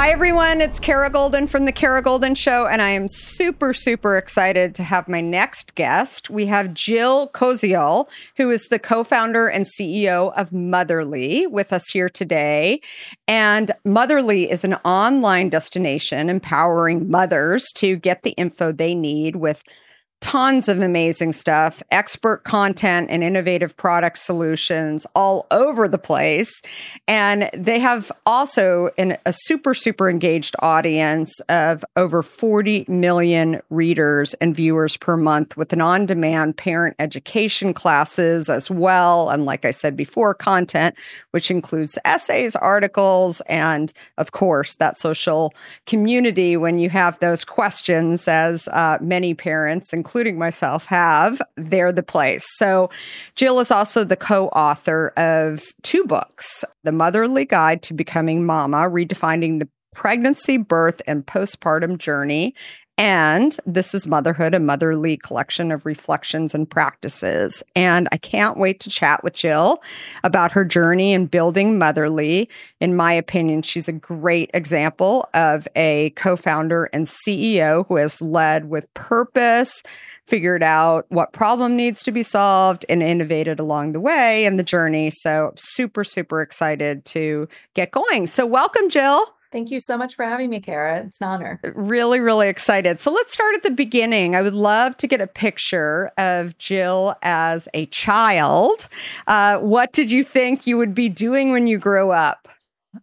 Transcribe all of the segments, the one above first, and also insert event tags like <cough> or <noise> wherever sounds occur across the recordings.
Hi, everyone. It's Kara Goldin from The Kara Goldin Show, and I am super, super excited to have my next guest. We have Jill Koziol, who is the co founder and CEO of Motherly, with us here today. And Motherly is an online destination empowering mothers to get the info they need with tons of amazing stuff, expert content and innovative product solutions all over the place. And they have also an, a super, super engaged audience of over 40 million readers and viewers per month with an on demand parent education classes as well. And like I said before, content, which includes essays, articles, and of course, that social community when you have those questions, as uh, many parents, including including myself, have, they're the place. So, Jill is also the co author of two books The Motherly Guide to Becoming Mama, Redefining the Pregnancy, Birth, and Postpartum Journey, and this is Motherhood, a motherly collection of reflections and practices. And I can't wait to chat with Jill about her journey in building Motherly. In my opinion, she's a great example of a co founder and CEO who has led with purpose, figured out what problem needs to be solved, and innovated along the way in the journey. So, super, super excited to get going. So, welcome, Jill. Thank you so much for having me, Kara. It's an honor. Really, really excited. So let's start at the beginning. I would love to get a picture of Jill as a child. Uh, what did you think you would be doing when you grew up?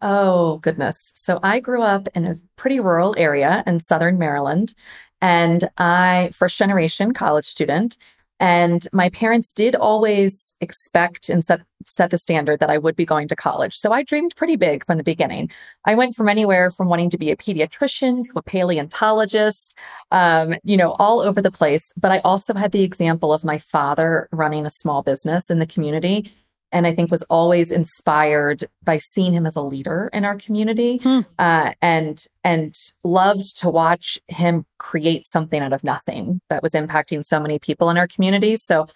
Oh, goodness. So I grew up in a pretty rural area in Southern Maryland. And I, first generation college student, and my parents did always expect and set, set the standard that I would be going to college. So I dreamed pretty big from the beginning. I went from anywhere from wanting to be a pediatrician to a paleontologist, um, you know, all over the place. But I also had the example of my father running a small business in the community and I think was always inspired by seeing him as a leader in our community, hmm. uh, and and loved to watch him create something out of nothing that was impacting so many people in our community. So,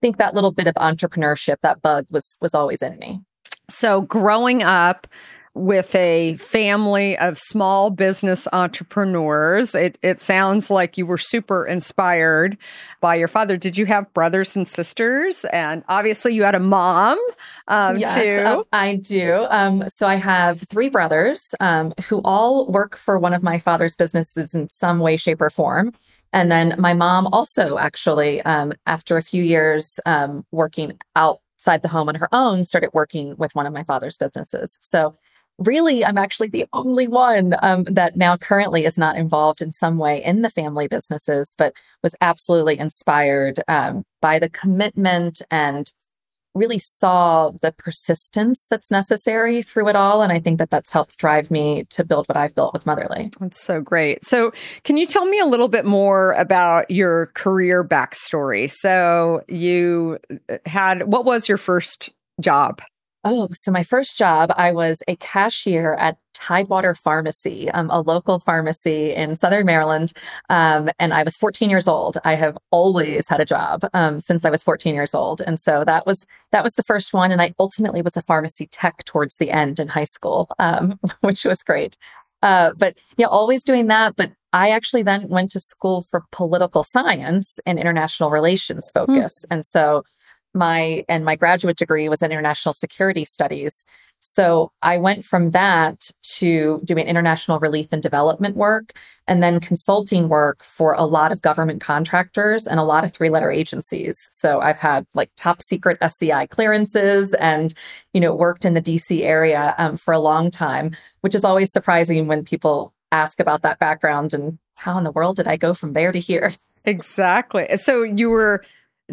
think that little bit of entrepreneurship, that bug was was always in me. So, growing up, with a family of small business entrepreneurs. It, it sounds like you were super inspired by your father. Did you have brothers and sisters? And obviously, you had a mom um, yes, too. Um, I do. Um, so I have three brothers um, who all work for one of my father's businesses in some way, shape, or form. And then my mom also actually, um, after a few years um, working outside the home on her own, started working with one of my father's businesses. So really, I'm actually the only one um, that now currently is not involved in some way in the family businesses, but was absolutely inspired um, by the commitment and really saw the persistence that's necessary through it all. And I think that that's helped drive me to build what I've built with Motherly. That's so great. So, can you tell me a little bit more about your career backstory? So, you uh, had what was your first job? Oh, so my first job, I was a cashier at Tidewater Pharmacy, um, a local pharmacy in Southern Maryland. Um, and I was 14 years old. I have always had a job um, since I was 14 years old, and so that was that was the first one. And I ultimately was a pharmacy tech towards the end in high school, um, <laughs> which was great. Uh, but yeah, always doing that. But I actually then went to school for political science and international relations hmm. focus, mm. and so my and my graduate degree was in international security studies. So I went from that to doing international relief and development work and then consulting work for a lot of government contractors and a lot of three letter agencies. So I've had like top secret SCI clearances and, you know, worked in the DC area um, for a long time, which is always surprising when people ask about that background and how in the world did I go from there to here? Exactly. So you were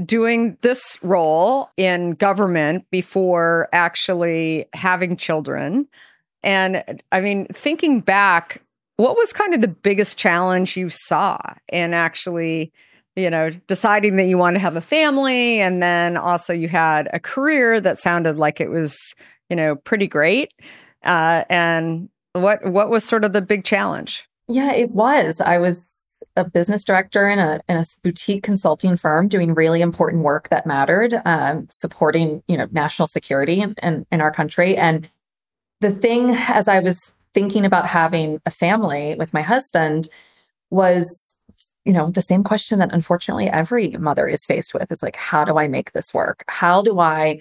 doing this role in government before actually having children. And I mean, thinking back, what was kind of the biggest challenge you saw in actually, you know, deciding that you want to have a family and then also you had a career that sounded like it was, you know, pretty great. Uh, and what what was sort of the big challenge? Yeah, it was. I was a business director in a in a boutique consulting firm doing really important work that mattered, um, supporting you know national security in, in, in our country. And the thing, as I was thinking about having a family with my husband, was you know the same question that unfortunately every mother is faced with is like, how do I make this work? How do I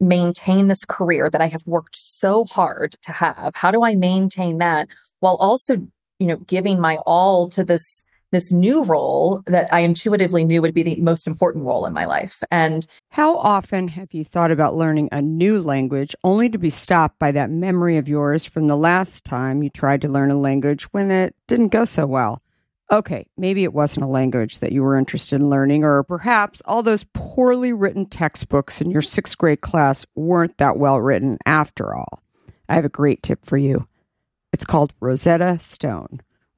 maintain this career that I have worked so hard to have? How do I maintain that while also you know giving my all to this this new role that I intuitively knew would be the most important role in my life. And how often have you thought about learning a new language only to be stopped by that memory of yours from the last time you tried to learn a language when it didn't go so well? Okay, maybe it wasn't a language that you were interested in learning, or perhaps all those poorly written textbooks in your sixth grade class weren't that well written after all. I have a great tip for you. It's called Rosetta Stone.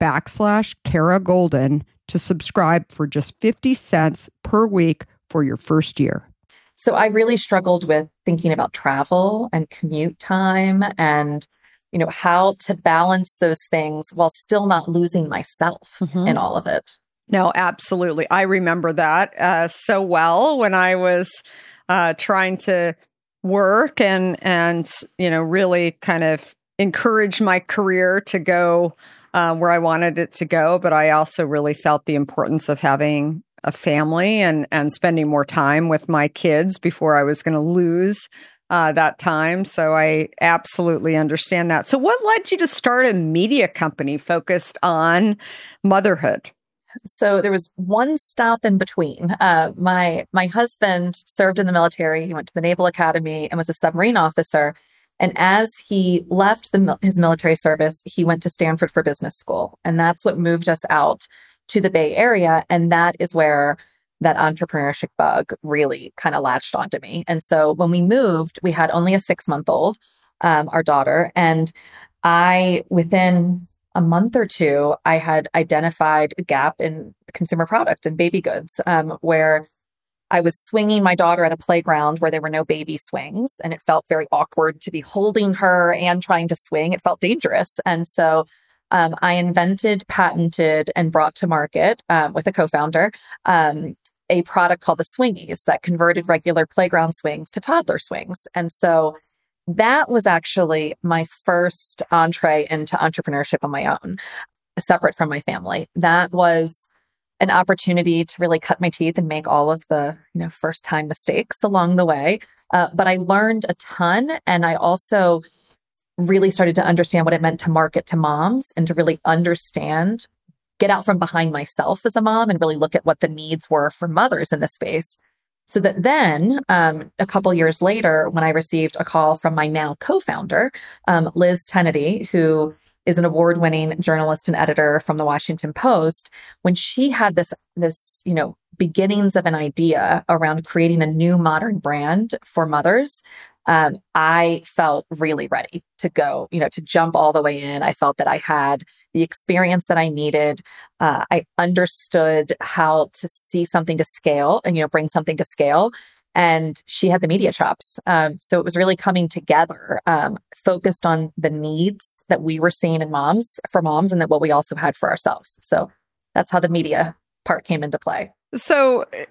backslash Kara Goldin to subscribe for just 50 cents per week for your first year. So I really struggled with thinking about travel and commute time and you know, how to balance those things while still not losing myself mm-hmm. in all of it. No, absolutely. I remember that uh, so well when I was uh, trying to work and and you know really kind of encourage my career to go uh, where I wanted it to go. But I also really felt the importance of having a family and and spending more time with my kids before I was going to lose uh, that time. So I absolutely understand that. So, what led you to start a media company focused on motherhood? So there was one stop in between. Uh, my my husband served in the military. He went to the Naval Academy and was a submarine officer. And as he left the, his military service, he went to Stanford for business school, and that's what moved us out to the Bay Area. And that is where that entrepreneurship bug really kind of latched onto me. And so when we moved, we had only a six month old, um, our daughter. And I, within a month or two, I had identified a gap in consumer product and baby goods um, where I was swinging my daughter at a playground where there were no baby swings. And it felt very awkward to be holding her and trying to swing. It felt dangerous. And so um, I invented, patented, and brought to market um, with a co founder um, a product called the Swingies that converted regular playground swings to toddler swings. And so that was actually my first entree into entrepreneurship on my own, separate from my family. That was an opportunity to really cut my teeth and make all of the, you know, first time mistakes along the way. Uh, but I learned a ton. And I also really started to understand what it meant to market to moms and to really understand get out from behind myself as a mom and really look at what the needs were for mothers in this space. So that then, um, a couple years later, when I received a call from my now co-founder, um, Liz Tenety, who is an award-winning journalist and editor from the Washington Post, when she had this this you know beginnings of an idea around creating a new modern brand for mothers, um, I felt really ready to go, you know, to jump all the way in. I felt that I had the experience that I needed. Uh, I understood how to see something to scale and, you know, bring something to scale. And she had the media chops. Um, so it was really coming together, um, focused on the needs that we were seeing in moms for moms and that what we also had for ourselves. So that's how the media part came into play. So, uh,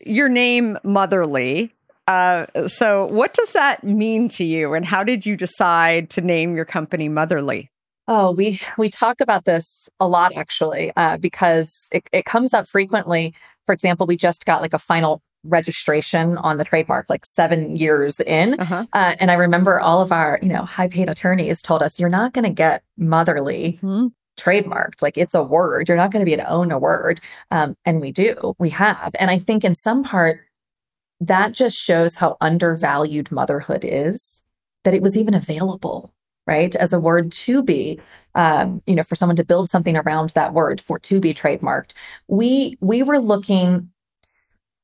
your name, Motherly, uh, so, what does that mean to you, and how did you decide to name your company Motherly? Oh, we we talk about this a lot actually, uh, because it, it comes up frequently. For example, we just got like a final registration on the trademark like seven years in, uh-huh. uh, and I remember all of our you know high paid attorneys told us you're not going to get Motherly. Mm-hmm trademarked. Like it's a word. You're not going to be able to own a word. Um, and we do. We have. And I think in some part, that just shows how undervalued motherhood is that it was even available right as a word to be um, you know for someone to build something around that word for to be trademarked we we were looking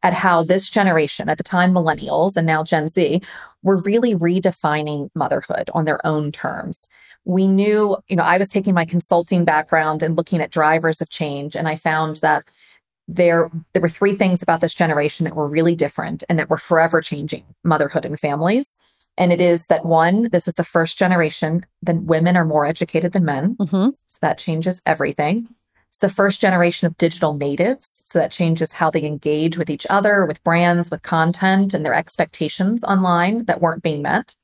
at how this generation at the time millennials and now gen z were really redefining motherhood on their own terms we knew you know i was taking my consulting background and looking at drivers of change and i found that there there were three things about this generation that were really different and that were forever changing motherhood and families. And it is that one, this is the first generation that women are more educated than men. Mm-hmm. So that changes everything. It's the first generation of digital natives. So that changes how they engage with each other, with brands, with content, and their expectations online that weren't being met.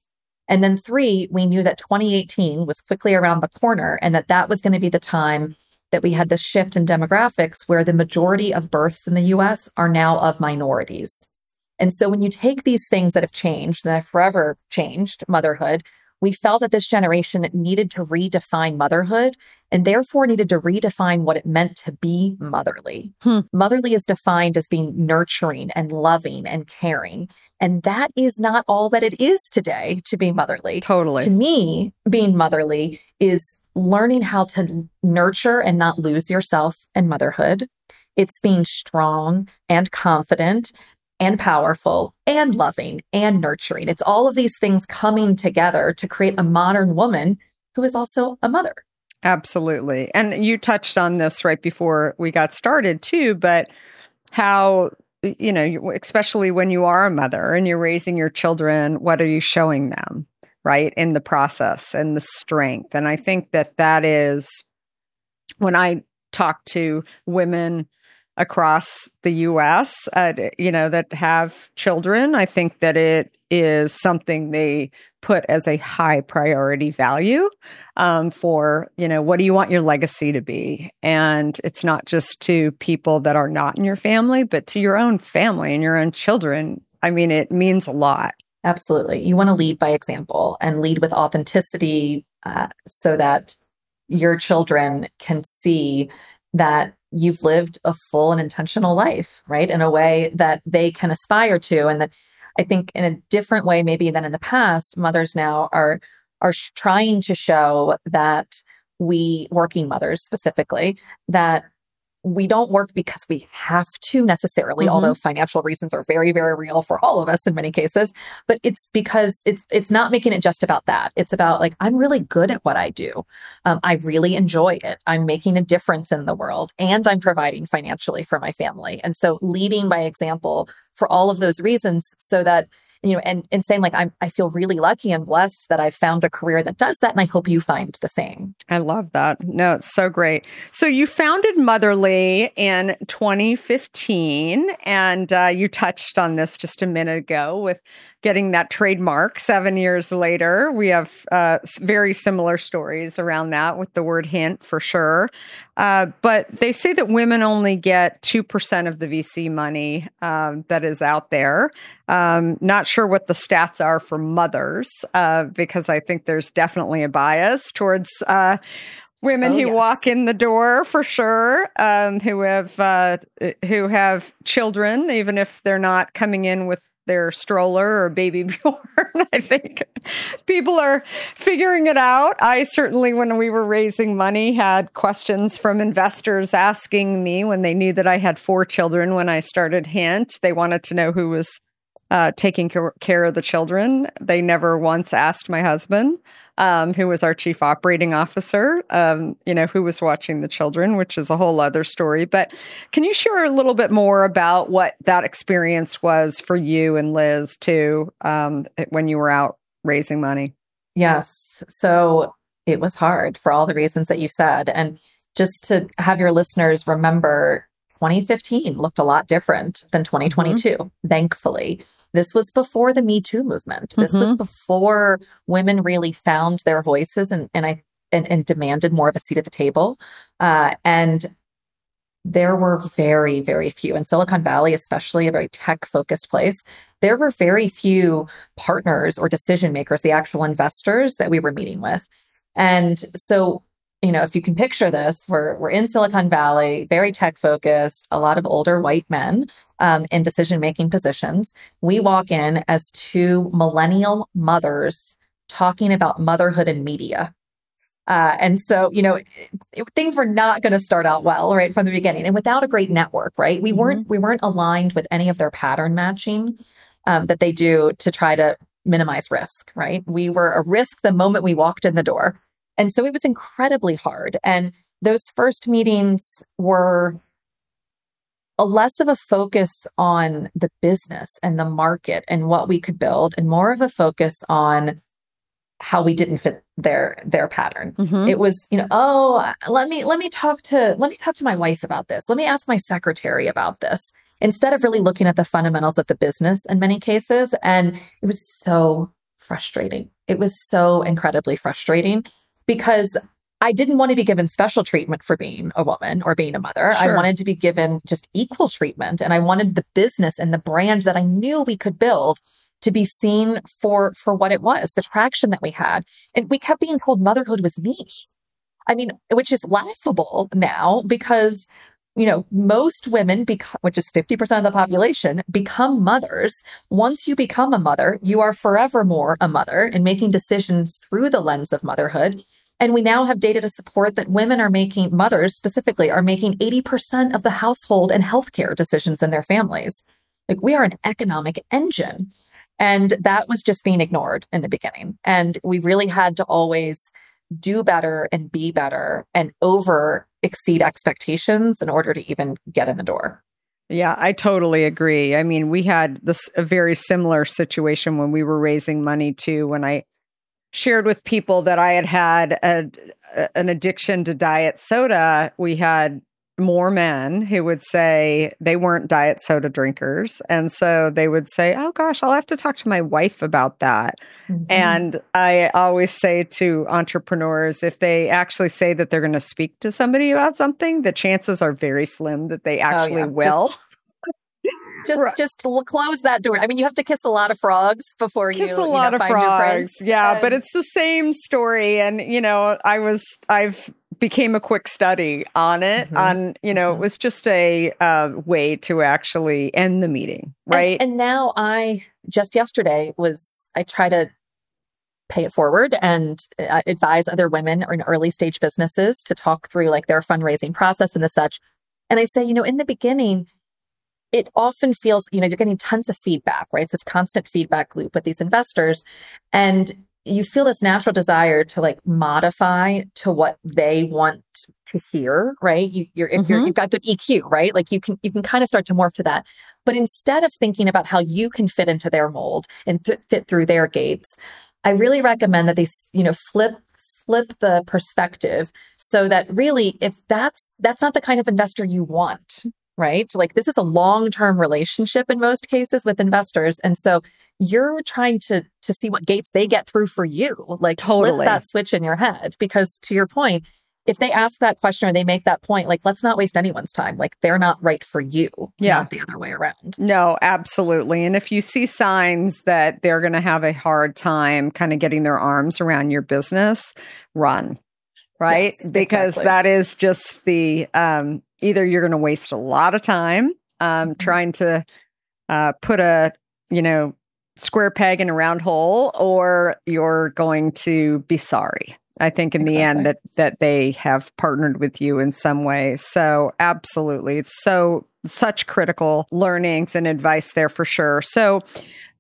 And then three, we knew that 2018 was quickly around the corner and that that was going to be the time that we had this shift in demographics where the majority of births in the US are now of minorities. And so when you take these things that have changed, that have forever changed motherhood, we felt that this generation needed to redefine motherhood and therefore needed to redefine what it meant to be motherly. Hmm. Motherly is defined as being nurturing and loving and caring. And that is not all that it is today to be motherly. Totally. To me, being motherly is learning how to nurture and not lose yourself in motherhood. It's being strong and confident and powerful and loving and nurturing. It's all of these things coming together to create a modern woman who is also a mother. Absolutely. And you touched on this right before we got started, too, but how, you know, especially when you are a mother and you're raising your children, what are you showing them, right, in the process and the strength? And I think that that is when I talk to women across the US, uh, you know, that have children, I think that it is something they put as a high priority value um, for, you know, what do you want your legacy to be? And it's not just to people that are not in your family, but to your own family and your own children. I mean, it means a lot. Absolutely. You want to lead by example and lead with authenticity uh, so that your children can see that you've lived a full and intentional life, right? In a way that they can aspire to. And that I think in a different way, maybe than in the past, mothers now are are trying to show that we working mothers specifically that we don't work because we have to necessarily Mhm. although financial reasons are very very real for all of us in many cases but it's because it's it's not making it just about that. It's about like i'm really good at what i do. Um, i really enjoy it. I'm making a difference in the world and i'm providing financially for my family. And so leading by example for all of those reasons so that you know and and saying like i'm i feel really lucky and blessed that i've found a career that does that and i hope you find the same I love that. No, it's so great. So you founded Motherly in 2015, and uh, you touched on this just a minute ago with getting that trademark seven years later. We have uh, very similar stories around that with the word hint for sure. Uh, but they say that women only get 2% of the VC money um, that is out there. Um, not sure what the stats are for mothers, uh, because I think there's definitely a bias towards uh, women Oh, who yes. walk in the door for sure, um, who have uh, who have children, even if they're not coming in with their stroller or baby <laughs> Bjorn. I think people are figuring it out. I certainly, when we were raising money, had questions from investors asking me when they knew that I had four children when I started Hint. They wanted to know who was uh, taking care- care of the children. They never once asked my husband, um, who was our chief operating officer, um, you know, who was watching the children, which is a whole other story. But can you share a little bit more about what that experience was for you and Liz too, um, when you were out raising money? Yes. So it was hard for all the reasons that you said. And just to have your listeners remember, 2015 looked a lot different than 2022, thankfully. This was before the Me Too movement. This was Mhm. before women really found their voices and, and I and, and demanded more of a seat at the table. Uh, and there were very, very few in Silicon Valley, especially a very tech focused place. There were very few partners or decision makers, the actual investors that we were meeting with. And so, you know, if you can picture this, we're we're in Silicon Valley, very tech focused, a lot of older white men um, in decision making positions. We walk in as two millennial mothers talking about motherhood and media. Uh, and so, you know, it- it- things were not going to start out well, right from the beginning, and without a great network, right? We weren't we weren't aligned with any of their pattern matching um, that they do to try to minimize risk, right? We were a risk the moment we walked in the door, and so it was incredibly hard. And those first meetings were a less of a focus on the business and the market and what we could build and more of a focus on how we didn't fit their their pattern. Mhm. It was, you know, oh, let me let me talk to let me talk to my wife about this. Let me ask my secretary about this. Instead of really looking at the fundamentals of the business in many cases and it was so frustrating. It was so incredibly frustrating because I didn't want to be given special treatment for being a woman or being a mother. I wanted to be given just equal treatment and I wanted the business and the brand that I knew we could build to be seen for for what it was, the traction that we had. And we kept being told motherhood was niche. I mean, which is laughable now because you know, most women, become, which is 50% of the population, become mothers. Once you become a mother, you are forevermore a mother and making decisions through the lens of motherhood. And we now have data to support that women are making, mothers specifically, are making 80% of the household and healthcare decisions in their families. Like we are an economic engine. And that was just being ignored in the beginning. And we really had to always do better and be better and over exceed expectations in order to even get in the door. Yeah, I totally agree. I mean, we had this a very similar situation when we were raising money too. When I shared with people that I had had a, a- an addiction to diet soda, we had more men who would say they weren't diet soda drinkers, and so they would say, "Oh gosh, I'll have to talk to my wife about that." Mm-hmm. And I always say to entrepreneurs if they actually say that they're going to speak to somebody about something, the chances are very slim that they actually Oh, yeah. will. just Right. just close that door. I mean, you have to kiss a lot of frogs before Kiss you a you lot know, of find your frogs. Yeah, but it's the same story. And, you know, I was, I've became a quick study on it. Mhm. On, you know, Mhm. it was just a uh, way to actually end the meeting, And- right? And, now I just yesterday was I try to pay it forward and uh, advise other women or in early stage businesses to talk through like their fundraising process and the such. And I say, you know, in the beginning, it often feels, you know, you're getting tons of feedback, right? It's this constant feedback loop with these investors. And you feel this natural desire to like modify to what they want to hear, right? You, you're if you're mm-hmm. you've got good EQ, right? Like you can you can kind of start to morph to that. But instead of thinking about how you can fit into their mold and th- fit through their gates, I really recommend that they, you know, flip flip the perspective so that really if that's that's not the kind of investor you want, right? Like this is a long-term relationship in most cases with investors and so you're trying to to see what gates they get through for you. Like Totally. flip that switch in your head because to your point if they ask that question or they make that point, like let's not waste anyone's time. Like they're not right for you, Yeah. not the other way around. No, absolutely. And if you see signs that they're going to have a hard time kind of getting their arms around your business, run. Right? Yes, because exactly. that is just the um either you're going to waste a lot of time um Mhm. trying to uh put a, you know, square peg in a round hole or you're going to be sorry. I think in the end that that they have partnered with you in some way. So absolutely. It's so such critical learnings and advice there for sure. So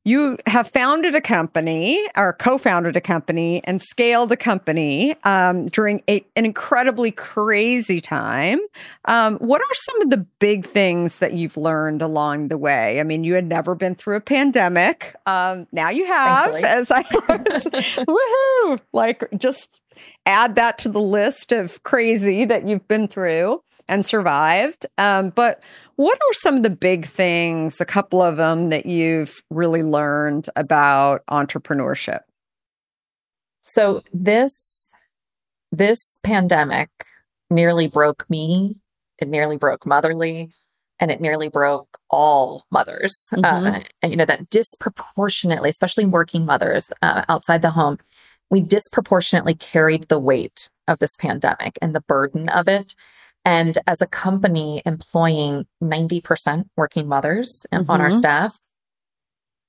you have founded a company or co-founded a company and scaled a company um, during a, an incredibly crazy time. Um, what are some of the big things that you've learned along the way? I mean, you had never been through a pandemic. Um, now you have, Thankfully. as I <laughs> was, woohoo! Like just add that to the list of crazy that you've been through and survived. Um, but what are some of the big things, a couple of them that you've really learned about entrepreneurship? So this this pandemic nearly broke me. It nearly broke Motherly, and it nearly broke all mothers. Uh, Mhm. and you know that disproportionately, especially working mothers uh, outside the home, we disproportionately carried the weight of this pandemic and the burden of it. And as a company employing 90% working mothers on our Mhm. staff,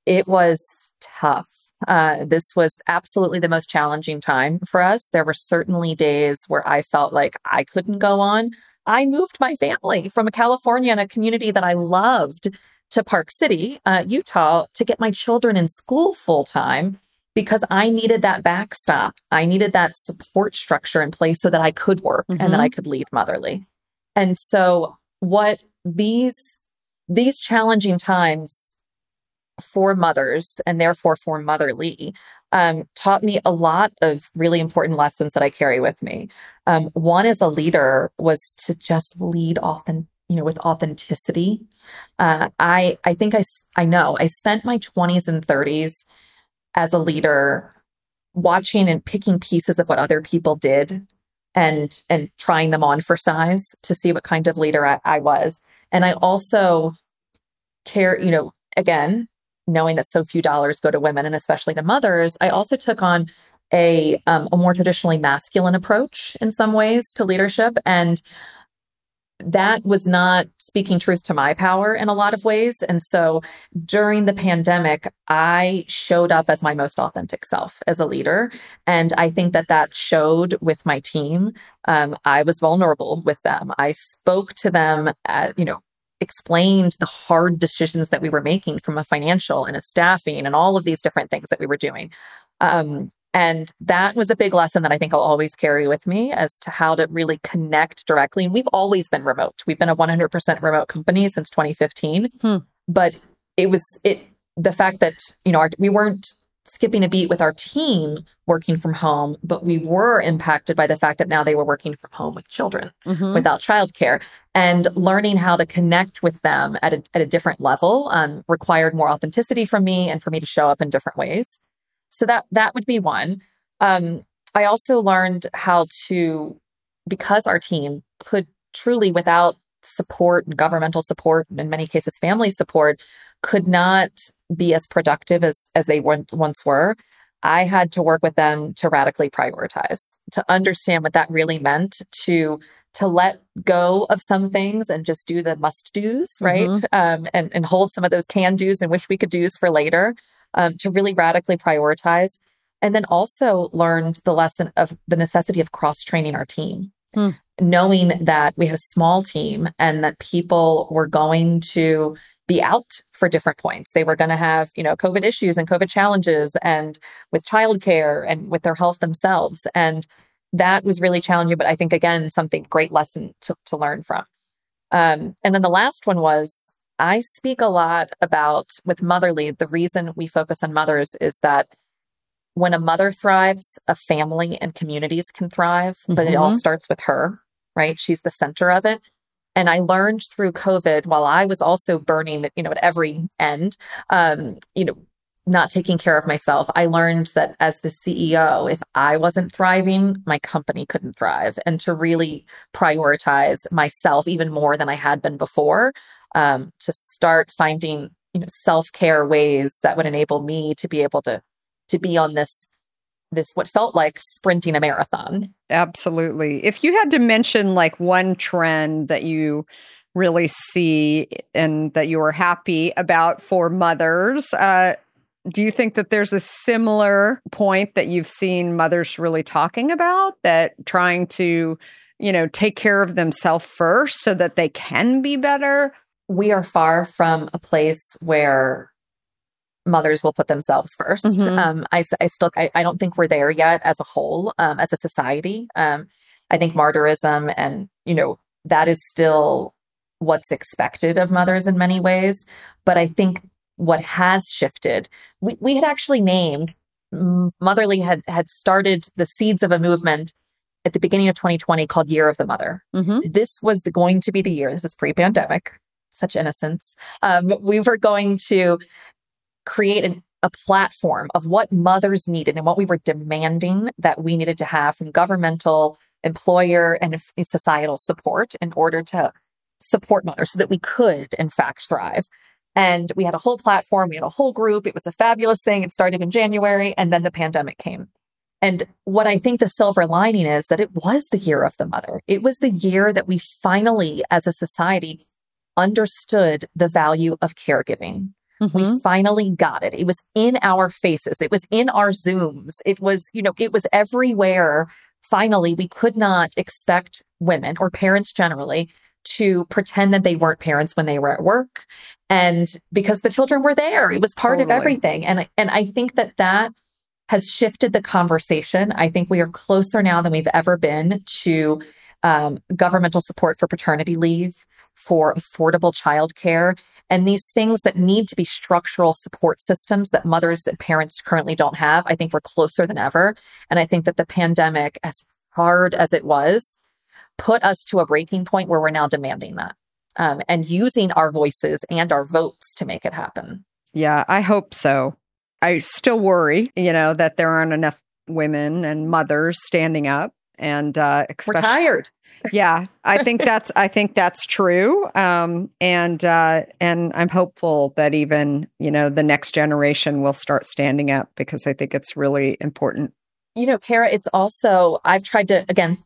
it was tough. Uh, this was absolutely the most challenging time for us. There were certainly days where I felt like I couldn't go on. I moved my family from California and a community that I loved to Park City, uh, Utah, to get my children in school full time because I needed that backstop. I needed that support structure in place so that I could work and that. I could lead Motherly. And so, what these these challenging times for mothers and therefore for motherly um, taught me a lot of really important lessons that I carry with me. Um, one as a leader was to just lead often, you know, with authenticity. Uh, I I think I I know I spent my 20s and 30s as a leader watching and picking pieces of what other people did and and trying them on for size to see what kind of leader I, I was. And I also care, you know, again, knowing that so few dollars go to women and especially to mothers, I also took on a um, a more traditionally masculine approach in some ways to leadership and that was not speaking truth to my power in a lot of ways. And so during the pandemic, I showed up as my most authentic self as a leader. And I think that that showed with my team. Um, I was vulnerable with them. I spoke to them, at, you know, explained the hard decisions that we were making from a financial and a staffing and all of these different things that we were doing. Um, and that was a big lesson that I think I'll always carry with me as to how to really connect directly. And we've always been remote. We've been a 100% remote company since 2015. Hmm. But it was it the fact that, you know, our, we weren't skipping a beat with our team working from home, but we were impacted by the fact that now they were working from home with children mm-hmm. without childcare and learning how to connect with them at a, at a different level um, required more authenticity from me and for me to show up in different ways. So that, that would be one. Um, I also learned how to, because our team could truly, without support and governmental support, and in many cases, family support, could not be as productive as as they once were i had to work with them to radically prioritize to understand what that really meant to to let go of some things and just do the must do's right mm-hmm. um, and and hold some of those can do's and wish we could do's for later um, to really radically prioritize and then also learned the lesson of the necessity of cross training our team hmm. knowing that we had a small team and that people were going to be out for different points. They were going to have, you know, COVID issues and COVID challenges and with childcare and with their health themselves. And that was really challenging, but I think again, something great lesson to, to learn from. Um, and then the last one was I speak a lot about with motherly, the reason we focus on mothers is that when a mother thrives, a family and communities can thrive, but mm-hmm. it all mm-hmm. starts with her, right? She's the center of it. And I learned through COVID while I was also burning, you know, at every end, um, you know, not taking care of myself. I learned that as the CEO, if I wasn't thriving, my company couldn't thrive and to really prioritize myself even more than I had been before, um, to start finding, you know, self-care ways that would enable me to be able to, to be on this this what felt like sprinting a marathon. Absolutely. If you had to mention like one trend that you really see and that you are happy about for mothers, uh, do you think that there's a similar point that you've seen mothers really talking about that trying to, you know, take care of themselves first so that they can be better? We are far from a place where mothers will put themselves 1st mm-hmm. um, I, I still, I, I, don't think we're there yet as a whole, um, as a society. Um, I think martyrism and, you know, that is still what's expected of mothers in many ways. But I think what has shifted, we, we had actually named Motherly had, had started the seeds of a movement at the beginning of 2020 called Year of the Mother. Mm-hmm. This was the, going to be the year. This is pre-pandemic. Such innocence. Um, we were going to create an, a platform of what mothers needed and what we were demanding that we needed to have from governmental, employer, and societal support in order to support mothers so that we could, in fact, thrive. And we had a whole platform, we had a whole group. It was a fabulous thing. It started in January, and then the pandemic came. And what I think the silver lining is that it was the year of the mother. It was the year that we finally, as a society, understood the value of caregiving. Mm-hmm. We finally got it. It was in our faces. It was in our Zooms. It was, you know, it was everywhere. Finally, we could not expect women or parents generally to pretend that they weren't parents when they were at work. And because the children were there, it was part totally. of everything. And, and I think that that has shifted the conversation. I think we are closer now than we've ever been to um, governmental support for paternity leave for affordable childcare and these things that need to be structural support systems that mothers and parents currently don't have. I think we're closer than ever. And I think that the pandemic, as hard as it was, put us to a breaking point where we're now demanding that um, and using our voices and our votes to make it happen. Yeah, I hope so. I still worry, you know, that there aren't enough women and mothers standing up and uh we're tired <laughs> yeah i think that's i think that's true um and uh and i'm hopeful that even you know the next generation will start standing up because i think it's really important you know kara it's also i've tried to again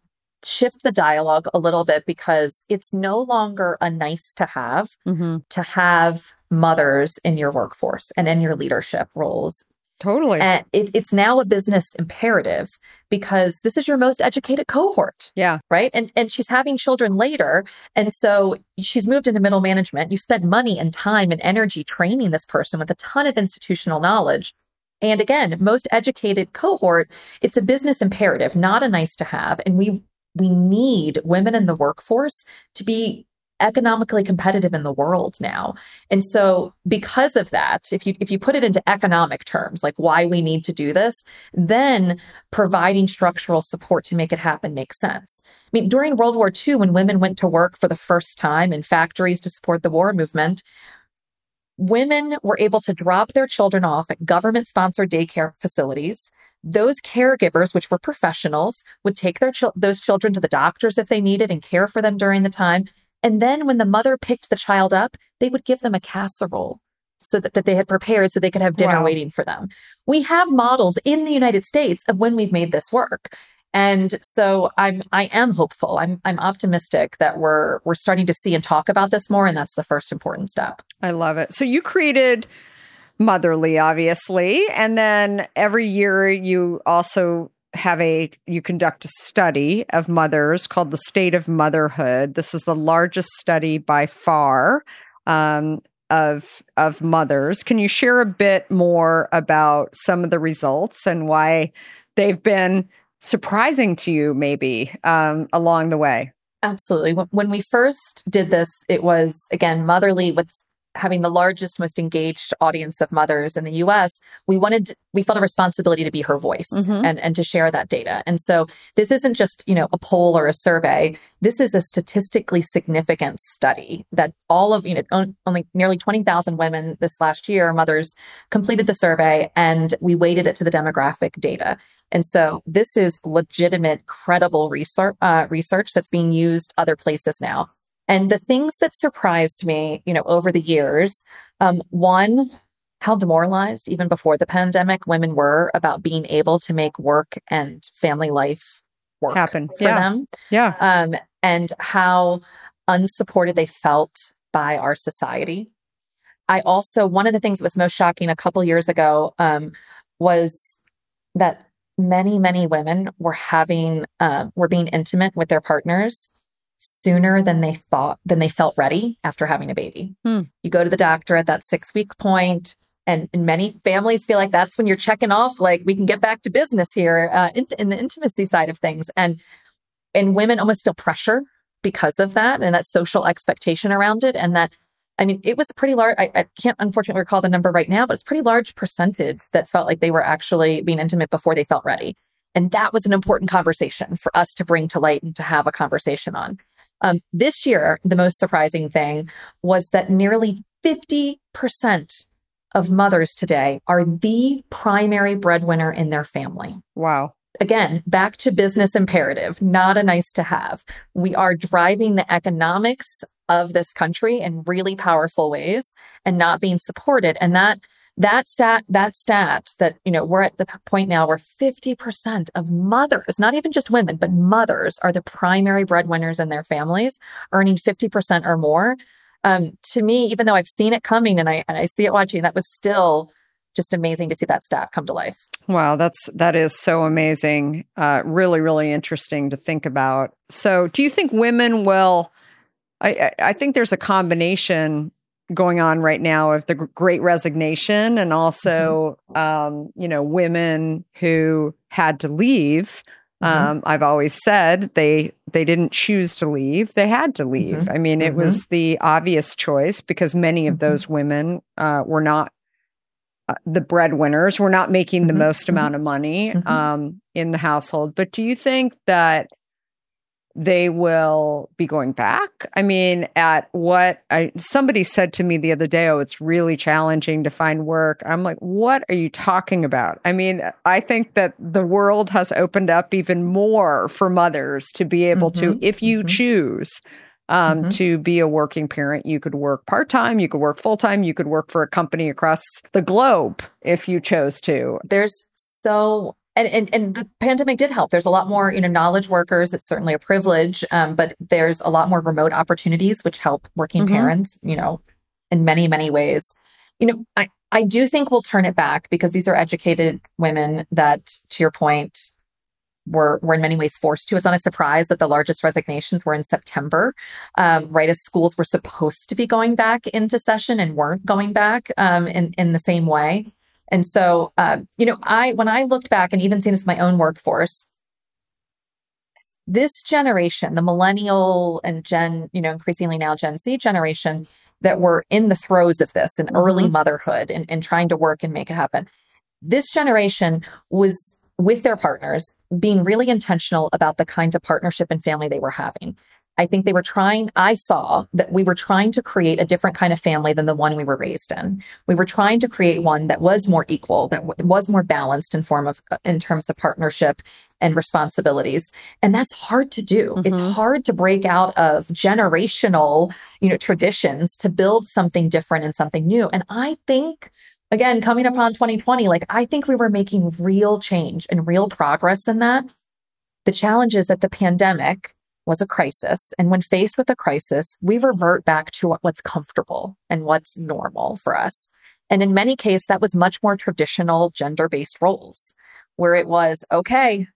shift the dialogue a little bit because it's no longer a nice to have mm-hmm. to have mothers in your workforce and in your leadership roles. Totally. And it, it's now a business imperative because this is your most educated cohort. Yeah. Right. And and she's having children later. And so she's moved into middle management. You spent money and time and energy training this person with a ton of institutional knowledge. And again, most educated cohort, it's a business imperative, not a nice to have. And we we need women in the workforce to be economically competitive in the world now. And so because of that, if you if you put it into economic terms, like why we need to do this, then providing structural support to make it happen makes sense. I mean, during World War II when women went to work for the first time in factories to support the war movement, women were able to drop their children off at government sponsored daycare facilities those caregivers, which were professionals, would take their those children to the doctors if they needed and care for them during the time. And then when the mother picked the child up, they would give them a casserole so that, that they had prepared so they could have dinner wow. waiting for them. We have models in the United States of when we've made this work. And so I'm I am hopeful. I'm I'm optimistic that we're we're starting to see and talk about this more and that's the first important step. I love it. So you created motherly, obviously. And then every year you also have a you conduct a study of mothers called the state of motherhood. This is the largest study by far um, of of mothers. Can you share a bit more about some of the results and why they've been surprising to you maybe um, along the way? Absolutely. When we first did this it was again motherly with having the largest, most engaged audience of mothers in the US, we wanted, we felt a responsibility to be her voice mm-hmm. and, and to share that data. And so this isn't just, you know, a poll or a survey. This is a statistically significant study that all of, you know, only nearly 20,000 women this last year, mothers completed the survey and we weighted it to the demographic data. And so this is legitimate, credible research, uh, research that's being used other places now. And the things that surprised me, you know, over the years, um, one, how demoralized even before the pandemic women were about being able to make work and family life work happen for yeah. them. Yeah. Um, and how unsupported they felt by our society. I also, one of the things that was most shocking a couple years ago um, was that many, many women were having, uh, were being intimate with their partners sooner than they thought, than they felt ready after having a baby. Hmm. You go to the doctor at that six week point, and, and, many families feel like that's when you're checking off, like we can get back to business here uh, in, in the intimacy side of things. And and women almost feel pressure because of that and that social expectation around it, and that I mean, it was a pretty large, I, I, can't unfortunately recall the number right now, but it's pretty large percentage that felt like they were actually being intimate before they felt ready. And that was an important conversation for us to bring to light and to have a conversation on. Um, this year, the most surprising thing was that nearly 50% of mothers today are the primary breadwinner in their family. Wow. Again, back to business imperative, not a nice to have. We are driving the economics of this country in really powerful ways and not being supported. And that that stat, that stat that, you know, we're at the point now where 50% of mothers, not even just women, but mothers are the primary breadwinners in their families, earning 50% or more. Um, to me, even though I've seen it coming and I, and I see it watching, that was still just amazing to see that stat come to life. Wow, that's that is so amazing. Uh, really, really interesting to think about. So, do you think women will? I, I think there's a combination going on right now of the great resignation and also mm-hmm. um, you know women who had to leave Mm-hmm. Um, I've always said they they didn't choose to leave; they had to leave. Mm-hmm. I mean, it mm-hmm. was the obvious choice because many of mm-hmm. those women uh, were not uh, the breadwinners, were not making the mm-hmm. most Mm-hmm. amount of money um, in the household. But do you think that they will be going back. I mean, at what I somebody said to me the other day, oh, it's really challenging to find work. I'm like, what are you talking about? I mean, I think that the world has opened up even more for mothers to be able mm-hmm. to, if you mm-hmm. choose. Um, Mm-hmm. To be a working parent, you could work part time, you could work full time, you could work for a company across the globe if you chose to. There's so and, and and the pandemic did help. There's a lot more, you know, knowledge workers. It's certainly a privilege, um, but there's a lot more remote opportunities which help working Mhm. parents, you know, in many many ways. You know, I I do think we'll turn it back because these are educated women that, to your point, were were in many ways forced to. It's not a surprise that the largest resignations were in September, um, right as schools were supposed to be going back into session and weren't going back um, in in the same way. And so, um, you know, I when I looked back and even seen this in my own workforce, this generation, the millennial and Gen, you know, increasingly now Gen Z generation that were in the throes of this and early motherhood and, and trying to work and make it happen. This generation was with their partners being really intentional about the kind of partnership and family they were having. I think they were trying, I saw that we were trying to create a different kind of family than the one we were raised in. We were trying to create one that was more equal, that w- was more balanced in form of, uh, in terms of partnership and responsibilities. And that's hard to do. It's Mhm. hard to break out of generational, you know, traditions to build something different and something new. And I think again, coming upon 2020, like I think we were making real change and real progress in that. The challenge is that the pandemic was a crisis. And when faced with a crisis, we revert back to what's comfortable and what's normal for us. And in many cases, that was much more traditional gender based roles where it was, okay,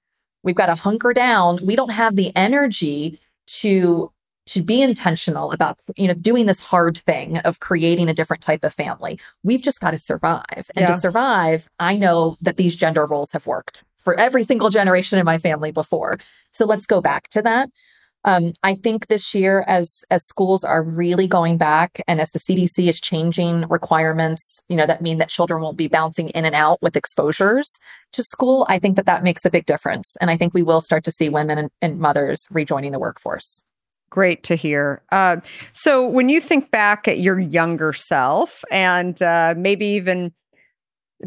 we've got to hunker down. We don't have the energy to to be intentional about you know doing this hard thing of creating a different type of family we've just got to survive and Yeah. to survive i know that these gender roles have worked for every single generation in my family before so let's go back to that um, i think this year as as schools are really going back and as the cdc is changing requirements you know that mean that children won't be bouncing in and out with exposures to school i think that that makes a big difference and i think we will start to see women and, and mothers rejoining the workforce Great to hear. Uh, so, when you think back at your younger self, and uh, maybe even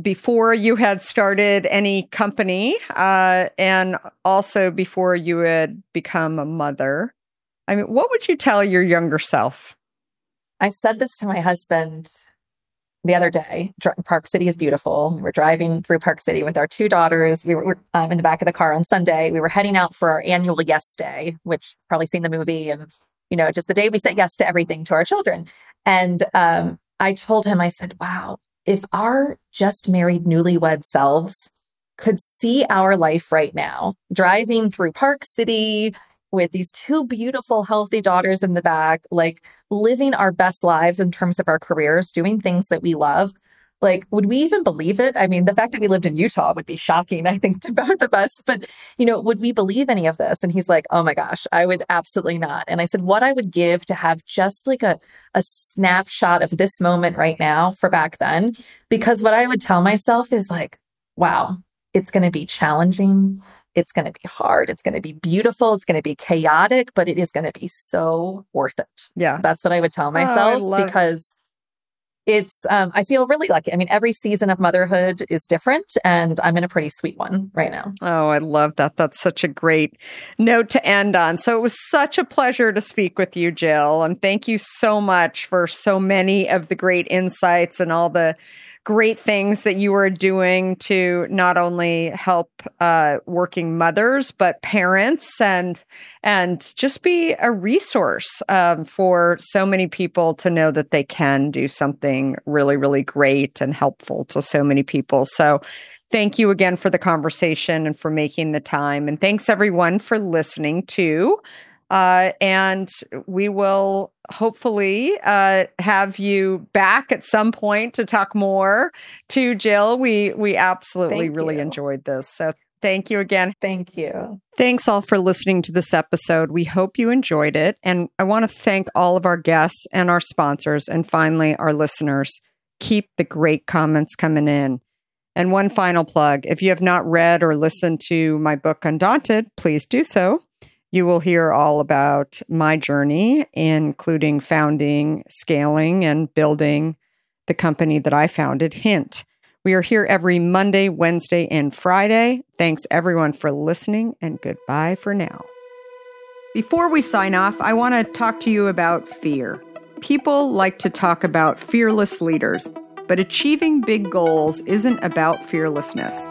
before you had started any company, uh, and also before you had become a mother, I mean, what would you tell your younger self? I said this to my husband the other day. Park City is beautiful. We were driving through Park City with our two daughters. We were, um, in the back of the car on Sunday. We were heading out for our annual Yes Day, which probably seen the movie and you know just the day we say yes to everything to our children. And um, I told him, I said, "Wow, if our just married newlywed selves could see our life right now, driving through Park City." With these two beautiful, healthy daughters in the back, like living our best lives in terms of our careers, doing things that we love. Like, would we even believe it? I mean, the fact that we lived in Utah would be shocking, I think, <laughs> to both of us. But, you know, would we believe any of this? And he's like, oh my gosh, I would absolutely not. And I said, what I would give to have just like a, a snapshot of this moment right now for back then. Because what I would tell myself is like, wow, it's going to be challenging. It's going to be hard. It's going to be beautiful. It's going to be chaotic, but it is going to be so worth it. Yeah. That's what I would tell Oh, myself love- because it's, um, I feel really lucky. I mean, every season of motherhood is different, and I'm in a pretty sweet one right now. Oh, I love that. That's such a great note to end on. So it was such a pleasure to speak with you, Jill. And thank you so much for so many of the great insights and all the great things that you are doing to not only help uh, working mothers but parents and and just be a resource um, for so many people to know that they can do something really really great and helpful to so many people. So thank you again for the conversation and for making the time. And thanks everyone for listening too uh, and we will hopefully uh, have you back at some point to talk more to Jill. We we absolutely Thank really you. enjoyed this. So Thank you again. Thank you. Thanks all for listening to this episode. We hope you enjoyed it. And I want to thank all of our guests and our sponsors, and finally, our listeners. Keep the great comments coming in. And one final plug if you have not read or listened to my book, Undaunted, please do so. You will hear all about my journey, including founding, scaling, and building the company that I founded, Hint. We are here every Monday, Wednesday, and Friday. Thanks everyone for listening, and goodbye for now. Before we sign off, I want to talk to you about fear. People like to talk about fearless leaders, but achieving big goals isn't about fearlessness.